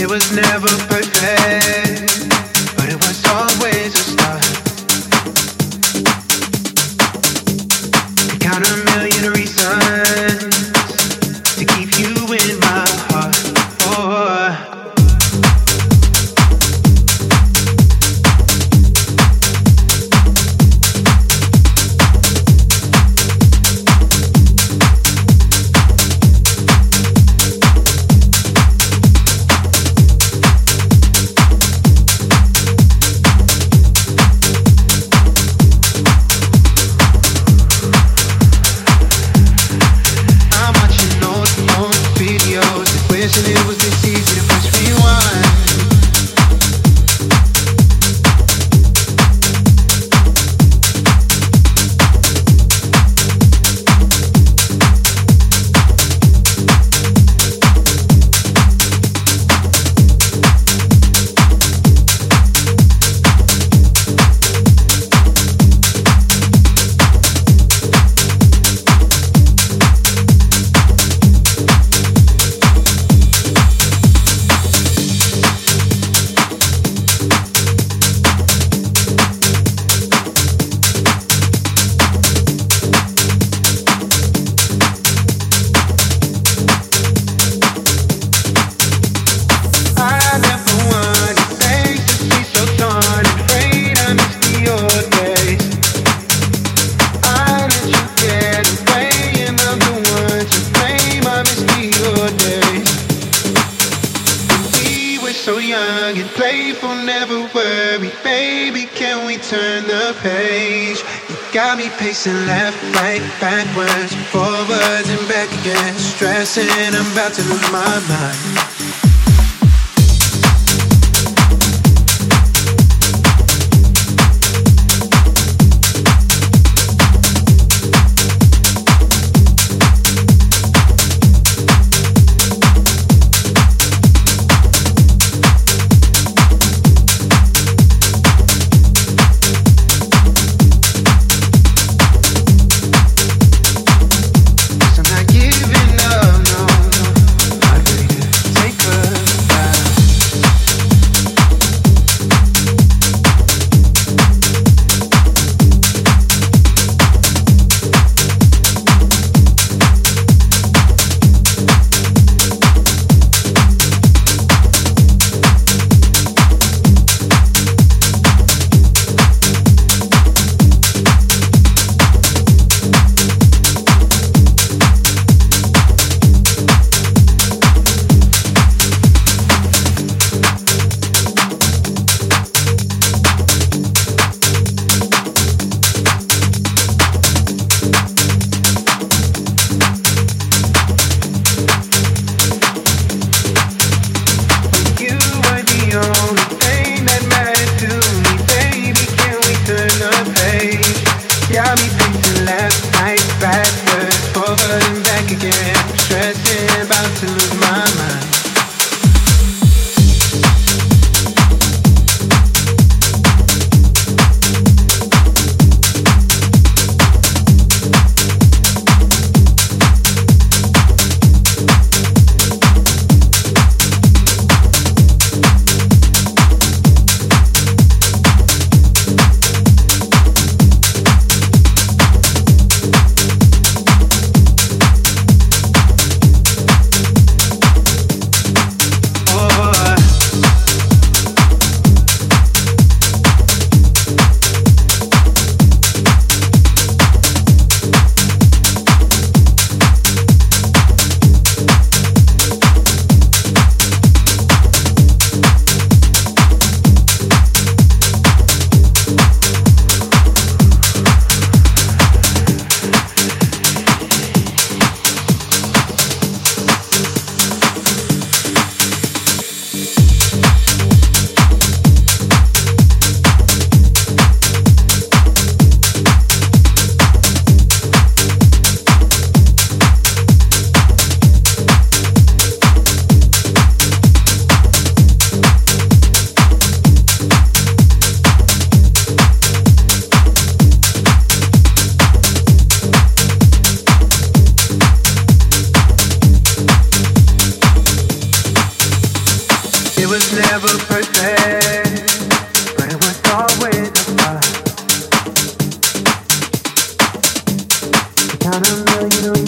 It was never perfect. Pacing left, right, backwards, forwards, and back again. Stressing, I'm about to lose my mind. life. I don't know you